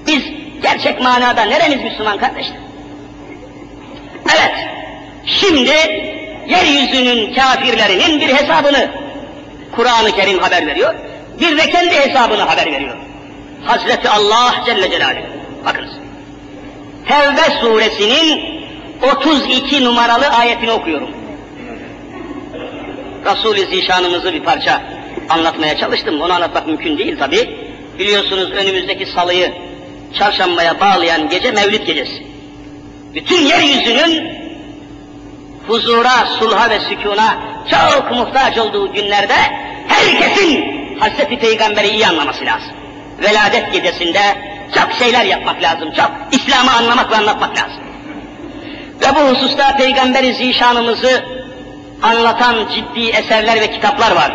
Biz gerçek manada neremiz Müslüman kardeşler? Evet, şimdi yeryüzünün kafirlerinin bir hesabını Kur'an-ı Kerim haber veriyor. Bir de kendi hesabını haber veriyor. Hazreti Allah Celle Celaluhu. Bakınız. Tevbe suresinin 32 numaralı ayetini okuyorum. Resul-i Zişanımızı bir parça anlatmaya çalıştım. Onu anlatmak mümkün değil tabi. Biliyorsunuz önümüzdeki salıyı çarşambaya bağlayan gece Mevlid gecesi. Bütün yeryüzünün huzura, sulha ve sükuna çok muhtaç olduğu günlerde herkesin Hazreti Peygamber'i iyi anlaması lazım. Veladet gecesinde çok şeyler yapmak lazım, çok İslam'ı anlamak ve anlatmak lazım. Ve bu hususta Peygamber-i Zişanımızı anlatan ciddi eserler ve kitaplar var.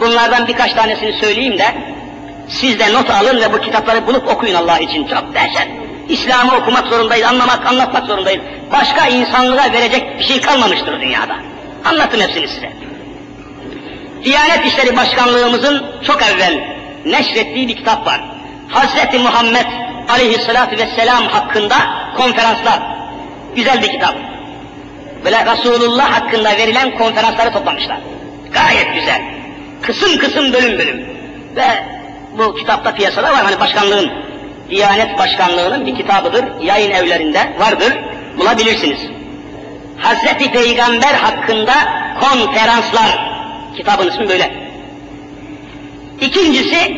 Bunlardan birkaç tanesini söyleyeyim de siz de not alın ve bu kitapları bulup okuyun Allah için. Çok dehşet. İslam'ı okumak zorundayız, anlamak, anlatmak zorundayız. Başka insanlığa verecek bir şey kalmamıştır dünyada. Anlatın hepsini size. Diyanet İşleri Başkanlığımızın çok evvel neşrettiği bir kitap var. Hazreti Muhammed Aleyhisselatü Vesselam hakkında konferanslar. Güzel bir kitap. Böyle Resulullah hakkında verilen konferansları toplamışlar. Gayet güzel. Kısım kısım bölüm bölüm. Ve bu kitapta piyasada var. Hani başkanlığın, Diyanet Başkanlığı'nın bir kitabıdır. Yayın evlerinde vardır. Bulabilirsiniz. Hazreti Peygamber hakkında konferanslar. Kitabın ismi böyle. İkincisi,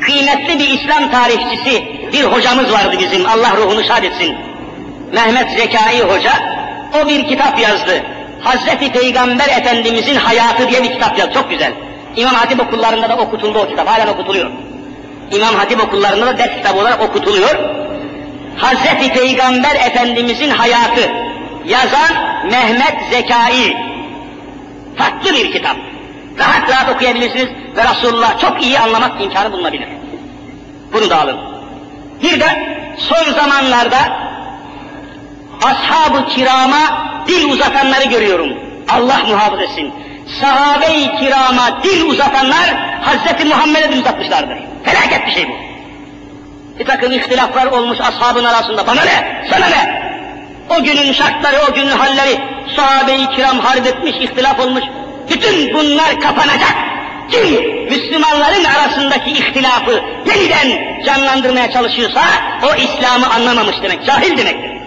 kıymetli bir İslam tarihçisi bir hocamız vardı bizim. Allah ruhunu şad etsin. Mehmet Zekai Hoca. O bir kitap yazdı. Hazreti Peygamber Efendimizin Hayatı diye bir kitap yazdı. Çok güzel. İmam Hatip okullarında da okutuldu o kitap. Halen okutuluyor. İmam Hatip okullarında da ders kitabı olarak okutuluyor. Hazreti Peygamber Efendimizin Hayatı yazan Mehmet Zekai. Farklı bir kitap. Rahat rahat okuyabilirsiniz ve Resulullah çok iyi anlamak imkanı bulunabilir. Bunu da alın. Bir de son zamanlarda ashab-ı kirama dil uzatanları görüyorum. Allah muhafaza etsin. Sahabe-i kirama dil uzatanlar Hazreti Muhammed'e dil uzatmışlardır. Felaket bir şey bu. Bir takım ihtilaflar olmuş ashabın arasında. Bana ne? Sana ne? O günün şartları, o günün halleri, sahabe-i kiram harp etmiş, ihtilaf olmuş. Bütün bunlar kapanacak. Kim Müslümanların arasındaki ihtilafı yeniden canlandırmaya çalışıyorsa o İslam'ı anlamamış demek, cahil demektir.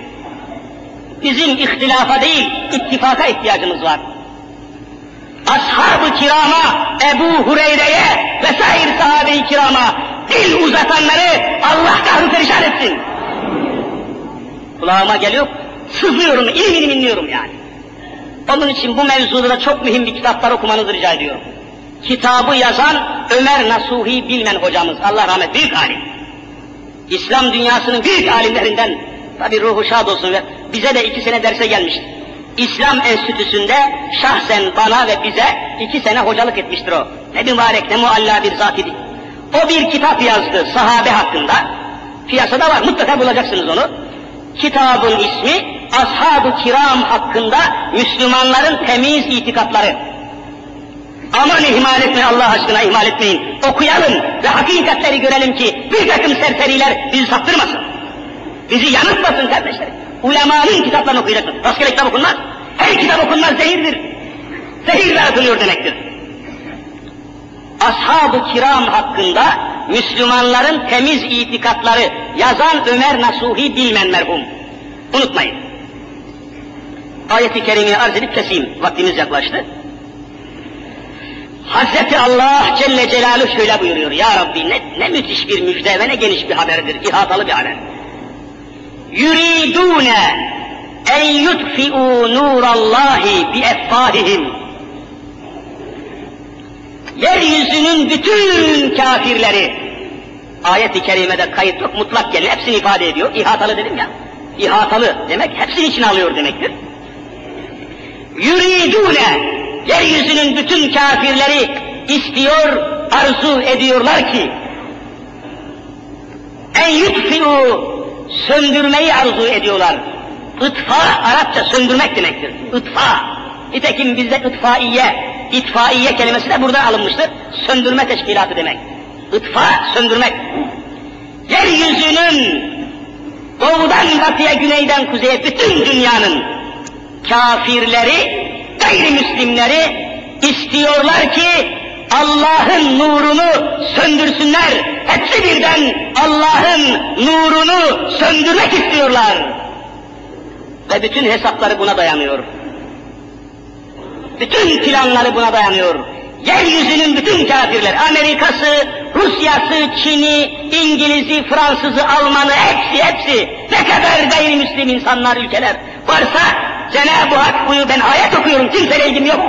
Bizim ihtilafa değil, ittifaka ihtiyacımız var. Ashab-ı kirama, Ebu Hureyre'ye vesaire sahabe-i kirama dil uzatanları Allah kahru perişan etsin. Kulağıma geliyor, sızıyorum, ilim ilim inliyorum yani. Onun için bu mevzuda da çok mühim bir kitaplar okumanızı rica ediyorum. Kitabı yazan Ömer Nasuhi Bilmen hocamız, Allah rahmet, büyük alim. İslam dünyasının büyük alimlerinden, tabi ruhu şad olsun bize de iki sene derse gelmişti. İslam Enstitüsü'nde şahsen bana ve bize iki sene hocalık etmiştir o. Ne mübarek ne mualla bir zat idi. O bir kitap yazdı sahabe hakkında. Piyasada var mutlaka bulacaksınız onu. Kitabın ismi Ashab-ı Kiram hakkında Müslümanların temiz itikatları. Aman ihmal etmeyin Allah aşkına ihmal etmeyin. Okuyalım ve hakikatleri görelim ki bir takım serseriler bizi saptırmasın. Bizi yanıltmasın kardeşlerim. Ulemanın kitaplarını okuyacaksın. Rastgele kitap okunmaz. Her kitap okunmaz zehirdir. Zehirle atılıyor demektir. Ashab-ı kiram hakkında Müslümanların temiz itikatları yazan Ömer Nasuhi Bilmen merhum. Unutmayın. Ayeti kerimeyi arz edip keseyim. Vaktimiz yaklaştı. Hazreti Allah Celle Celaluhu şöyle buyuruyor. Ya Rabbi ne, ne müthiş bir müjde ve ne geniş bir haberdir. ihatalı bir haber. Yuridune en yutfi'u nurallahi bi effahihim. Yeryüzünün bütün kafirleri, ayet-i kerimede kayıt yok, mutlak gelin hepsini ifade ediyor. İhatalı dedim ya. İhatalı demek hepsini içine alıyor demektir. Yuridune, yeryüzünün bütün kafirleri istiyor, arzu ediyorlar ki, en yutfi'u, söndürmeyi arzu ediyorlar. Itfa, Arapça söndürmek demektir. Itfa. Nitekim bizde itfaiye, itfaiye kelimesi de buradan alınmıştır. Söndürme teşkilatı demek. Itfa, söndürmek. Yeryüzünün doğudan batıya, güneyden kuzeye bütün dünyanın kafirleri, gayrimüslimleri istiyorlar ki Allah'ın nurunu söndürsünler. Hepsi birden Allah'ın nurunu söndürmek istiyorlar. Ve bütün hesapları buna dayanıyor. Bütün planları buna dayanıyor. Yeryüzünün bütün kafirler, Amerika'sı, Rusya'sı, Çin'i, İngiliz'i, Fransız'ı, Alman'ı, hepsi hepsi, ne kadar gayrimüslim insanlar, ülkeler varsa Cenab-ı Hak buyuruyor, ben ayet okuyorum, kimseyle ilgim yok.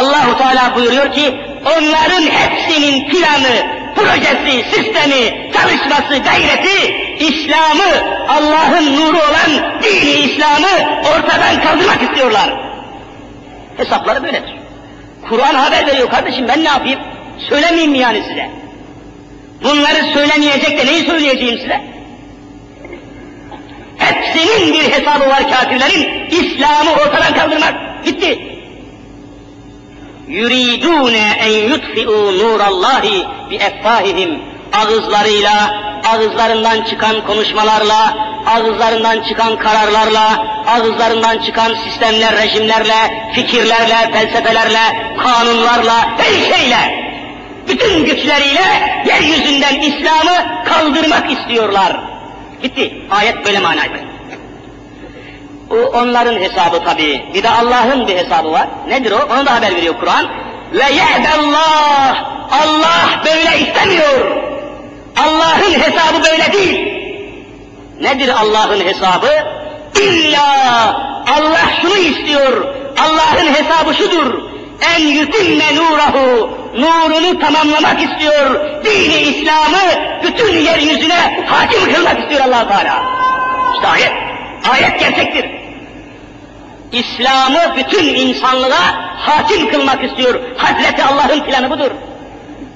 Allahu Teala buyuruyor ki, onların hepsinin planı, projesi, sistemi, çalışması, gayreti, İslam'ı, Allah'ın nuru olan dini İslam'ı ortadan kaldırmak istiyorlar. Hesapları böyledir. Kur'an haber veriyor kardeşim ben ne yapayım? Söylemeyeyim mi yani size? Bunları söylemeyecek de neyi söyleyeceğim size? Hepsinin bir hesabı var kafirlerin. İslam'ı ortadan kaldırmak. Gitti. Yuridune en yutfi'u nurallahi bi effahihim ağızlarıyla, ağızlarından çıkan konuşmalarla, ağızlarından çıkan kararlarla, ağızlarından çıkan sistemler, rejimlerle, fikirlerle, felsefelerle, kanunlarla, her şeyle, bütün güçleriyle yeryüzünden İslam'ı kaldırmak istiyorlar. Gitti. Ayet böyle manaydı. O onların hesabı tabi. Bir de Allah'ın bir hesabı var. Nedir o? Onu da haber veriyor Kur'an. Ve ye'dallah. Allah böyle istemiyor. Allah'ın hesabı böyle değil. Nedir Allah'ın hesabı? İlla Allah şunu istiyor. Allah'ın hesabı şudur. En yutimme nurahu. Nurunu tamamlamak istiyor. Dini İslam'ı bütün yeryüzüne hakim kılmak istiyor allah Teala. İşte ayet. Ayet gerçektir. İslam'ı bütün insanlığa hakim kılmak istiyor. Hazreti Allah'ın planı budur.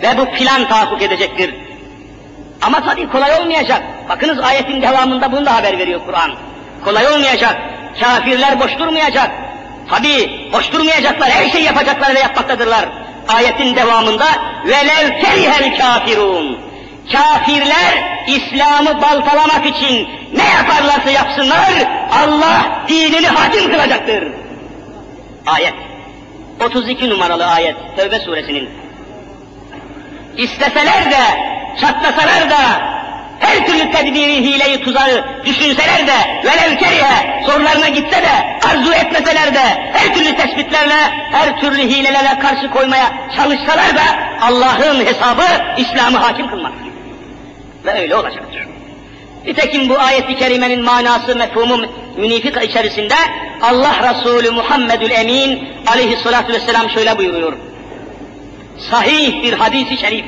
Ve bu plan tahakkuk edecektir. Ama tabii kolay olmayacak. Bakınız ayetin devamında bunu da haber veriyor Kur'an. Kolay olmayacak. Kafirler boş durmayacak. Tabii boş durmayacaklar. Her şeyi yapacaklar ve yapmaktadırlar. Ayetin devamında velev kerihel kafirun. Kafirler İslam'ı baltalamak için ne yaparlarsa yapsınlar Allah dinini hakim kılacaktır. Ayet. 32 numaralı ayet Tevbe suresinin. İsteseler de, çatlasalar da, her türlü tedbiri, hileyi, tuzağı düşünseler de, velev kerihe, sorularına gitse de, arzu etmeseler de, her türlü tespitlerle, her türlü hilelerle karşı koymaya çalışsalar da, Allah'ın hesabı İslam'ı hakim kılmaktır. Ve öyle olacaktır. Nitekim bu ayet-i kerimenin manası, mefhumu münifik içerisinde Allah Resulü Muhammedül Emin aleyhissalatü vesselam şöyle buyuruyor. Sahih bir hadisi şerif.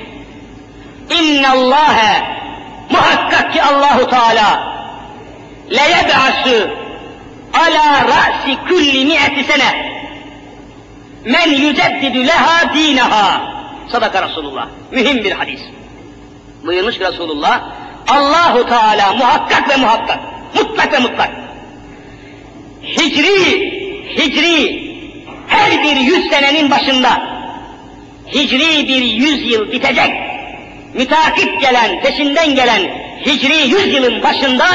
İnne Allahe muhakkak ki Allahu Teala le yeb'asu ala ra'si kulli mi'ati sene men yüceddidu leha dinaha. Sadaka Resulullah. Mühim bir hadis. Buyurmuş Resulullah. Allahu Teala muhakkak ve muhakkak, mutlak ve mutlak. Hicri, hicri her bir yüz senenin başında hicri bir yüz yıl bitecek, mütakip gelen, peşinden gelen hicri yüz yılın başında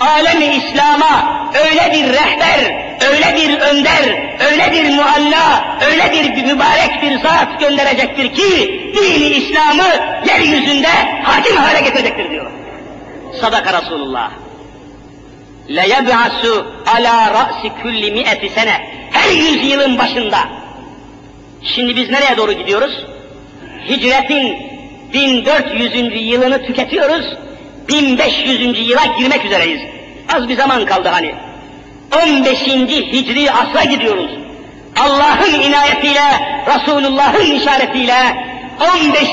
alemi İslam'a öyle bir rehber, öyle bir önder, öyle bir mualla, öyle bir mübarek bir zat gönderecektir ki dini İslam'ı yeryüzünde hakim hale getirecektir diyor. Sadaka Resulullah. لَيَبْعَسُ ala ra'si kulli mi'eti sene. Her yüz yılın başında. Şimdi biz nereye doğru gidiyoruz? Hicretin 1400. yılını tüketiyoruz. 1500. yıla girmek üzereyiz. Az bir zaman kaldı hani. 15. Hicri asra gidiyoruz. Allah'ın inayetiyle, Resulullah'ın işaretiyle 15.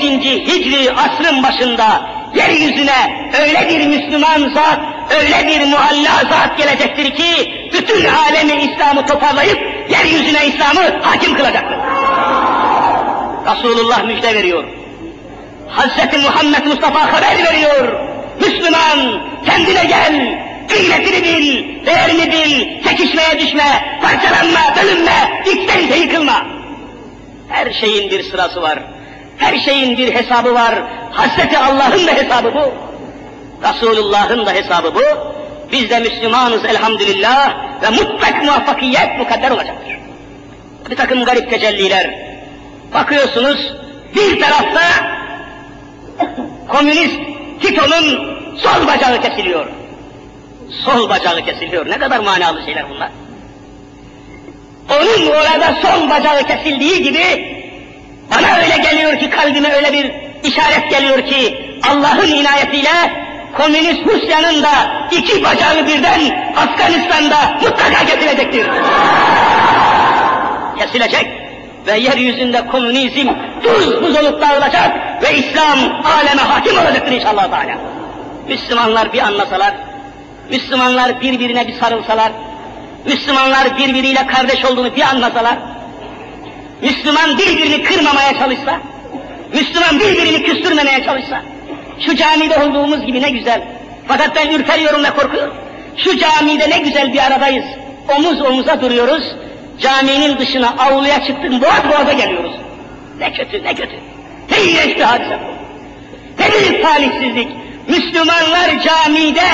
Hicri asrın başında yeryüzüne öyle bir Müslüman zat, öyle bir muhalla zat gelecektir ki bütün alemi İslam'ı toparlayıp yeryüzüne İslam'ı hakim kılacaktır. Resulullah müjde veriyor. Hazreti Muhammed Mustafa haber veriyor. Müslüman kendine gel, kıymetini bil, değerini bil, çekişmeye düşme, parçalanma, bölünme, içten yıkılma. Her şeyin bir sırası var. Her şeyin bir hesabı var. Hazreti Allah'ın da hesabı bu. Resulullah'ın da hesabı bu. Biz de Müslümanız elhamdülillah ve mutlak muvaffakiyet mukadder olacaktır. Bir takım garip tecelliler. Bakıyorsunuz bir tarafta komünist Tito'nun sol bacağı kesiliyor. Sol bacağı kesiliyor. Ne kadar manalı şeyler bunlar. Onun orada sol bacağı kesildiği gibi bana öyle geliyor ki kalbime öyle bir işaret geliyor ki Allah'ın inayetiyle komünist Rusya'nın da iki bacağı birden Afganistan'da mutlaka kesilecektir. <laughs> Kesilecek ve yeryüzünde komünizm tuz buz olup dağılacak ve İslam aleme hakim olacaktır inşallah Teala. Müslümanlar bir anlasalar, Müslümanlar birbirine bir sarılsalar, Müslümanlar birbiriyle kardeş olduğunu bir anlasalar, Müslüman birbirini kırmamaya çalışsa, Müslüman birbirini küstürmemeye çalışsa, şu camide olduğumuz gibi ne güzel. Fakat ben ürperiyorum ve korkuyorum. Şu camide ne güzel bir aradayız. Omuz omuza duruyoruz. Caminin dışına avluya çıktık, boğaz boğaza geliyoruz. Ne kötü, ne kötü. Ne iğrenç bir hadise bu. Ne büyük talihsizlik. Müslümanlar camide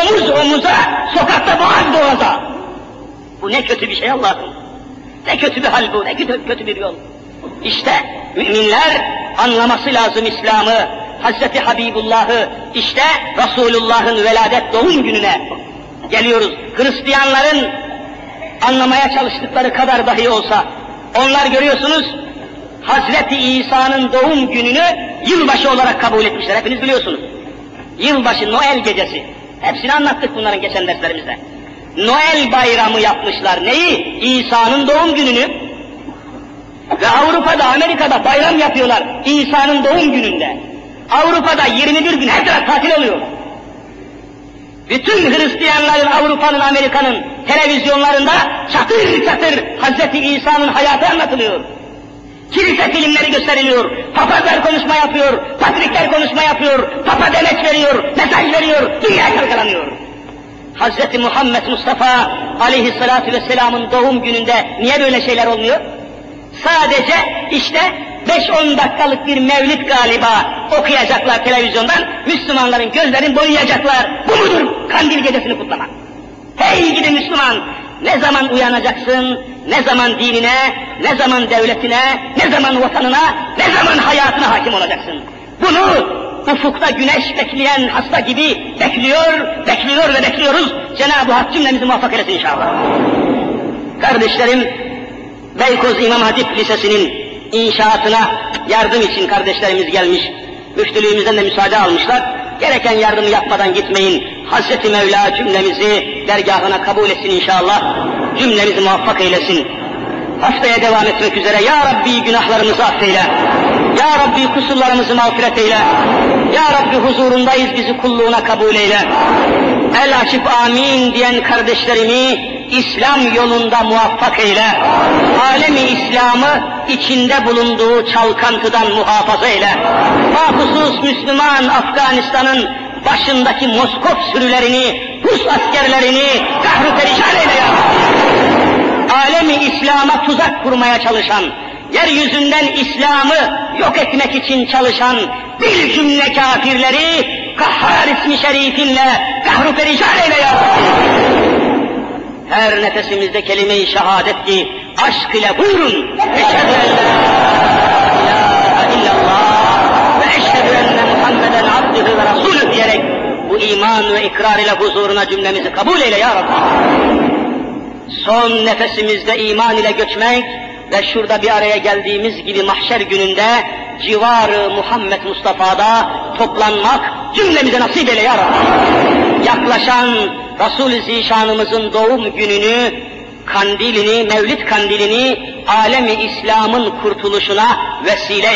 omuz omuza, sokakta boğaz boğaza. Bu ne kötü bir şey Allah'ım. Ne kötü bir hal bu, ne kötü, kötü bir yol. İşte müminler anlaması lazım İslam'ı, Hazreti Habibullah'ı, işte Resulullah'ın veladet doğum gününe geliyoruz. Hristiyanların anlamaya çalıştıkları kadar dahi olsa, onlar görüyorsunuz, Hazreti İsa'nın doğum gününü yılbaşı olarak kabul etmişler, hepiniz biliyorsunuz. Yılbaşı, Noel gecesi. Hepsini anlattık bunların geçen derslerimizde. Noel bayramı yapmışlar. Neyi? İsa'nın doğum gününü. Ve Avrupa'da, Amerika'da bayram yapıyorlar İsa'nın doğum gününde. Avrupa'da 21 gün her taraf tatil oluyor. Bütün Hristiyanların, Avrupa'nın, Amerika'nın televizyonlarında çatır çatır Hazreti İsa'nın hayatı anlatılıyor. Kilise filmleri gösteriliyor, papazlar konuşma yapıyor, patrikler konuşma yapıyor, papa demet veriyor, mesaj veriyor, dünya çalkalanıyor. Hazreti Muhammed Mustafa aleyhissalatu vesselamın doğum gününde niye böyle şeyler olmuyor? Sadece işte 5-10 dakikalık bir mevlid galiba okuyacaklar televizyondan, Müslümanların gözlerini boyayacaklar. Bu mudur kandil gecesini kutlamak? Hey gidi Müslüman! Ne zaman uyanacaksın, ne zaman dinine, ne zaman devletine, ne zaman vatanına, ne zaman hayatına hakim olacaksın? Bunu ufukta güneş bekleyen hasta gibi bekliyor, bekliyor ve bekliyoruz. Cenab-ı Hak cümlemizi muvaffak eylesin inşallah. Kardeşlerim, Beykoz İmam Hatip Lisesi'nin inşaatına yardım için kardeşlerimiz gelmiş. Müftülüğümüzden de müsaade almışlar. Gereken yardımı yapmadan gitmeyin. Hazreti Mevla cümlemizi dergahına kabul etsin inşallah. Cümlemizi muvaffak eylesin. Haftaya devam etmek üzere. Ya Rabbi günahlarımızı affeyle. Ya Rabbi kusurlarımızı mağfiret eyle. Ya Rabbi huzurundayız bizi kulluğuna kabul eyle. El açıp amin diyen kardeşlerimi İslam yolunda muvaffak eyle. Alemi İslam'ı içinde bulunduğu çalkantıdan muhafaza eyle. Mahfusus Müslüman Afganistan'ın başındaki Moskov sürülerini, Rus askerlerini kahru perişan eyle. Alemi İslam'a tuzak kurmaya çalışan, yeryüzünden İslam'ı yok etmek için çalışan bir cümle kafirleri Kahhar ismi şerifinle kahru perişan eyle. Her nefesimizde kelime-i şehadet ki aşk ile buyurun. Eşhedü iman ve ikrar ile huzuruna cümlemizi kabul eyle ya Rabbi. Son nefesimizde iman ile göçmek ve şurada bir araya geldiğimiz gibi mahşer gününde civarı Muhammed Mustafa'da toplanmak, cümlemize nasip eyle ya Rabbi. Yaklaşan Resul-i Zişanımızın doğum gününü, kandilini, mevlid kandilini, alemi İslam'ın kurtuluşuna vesile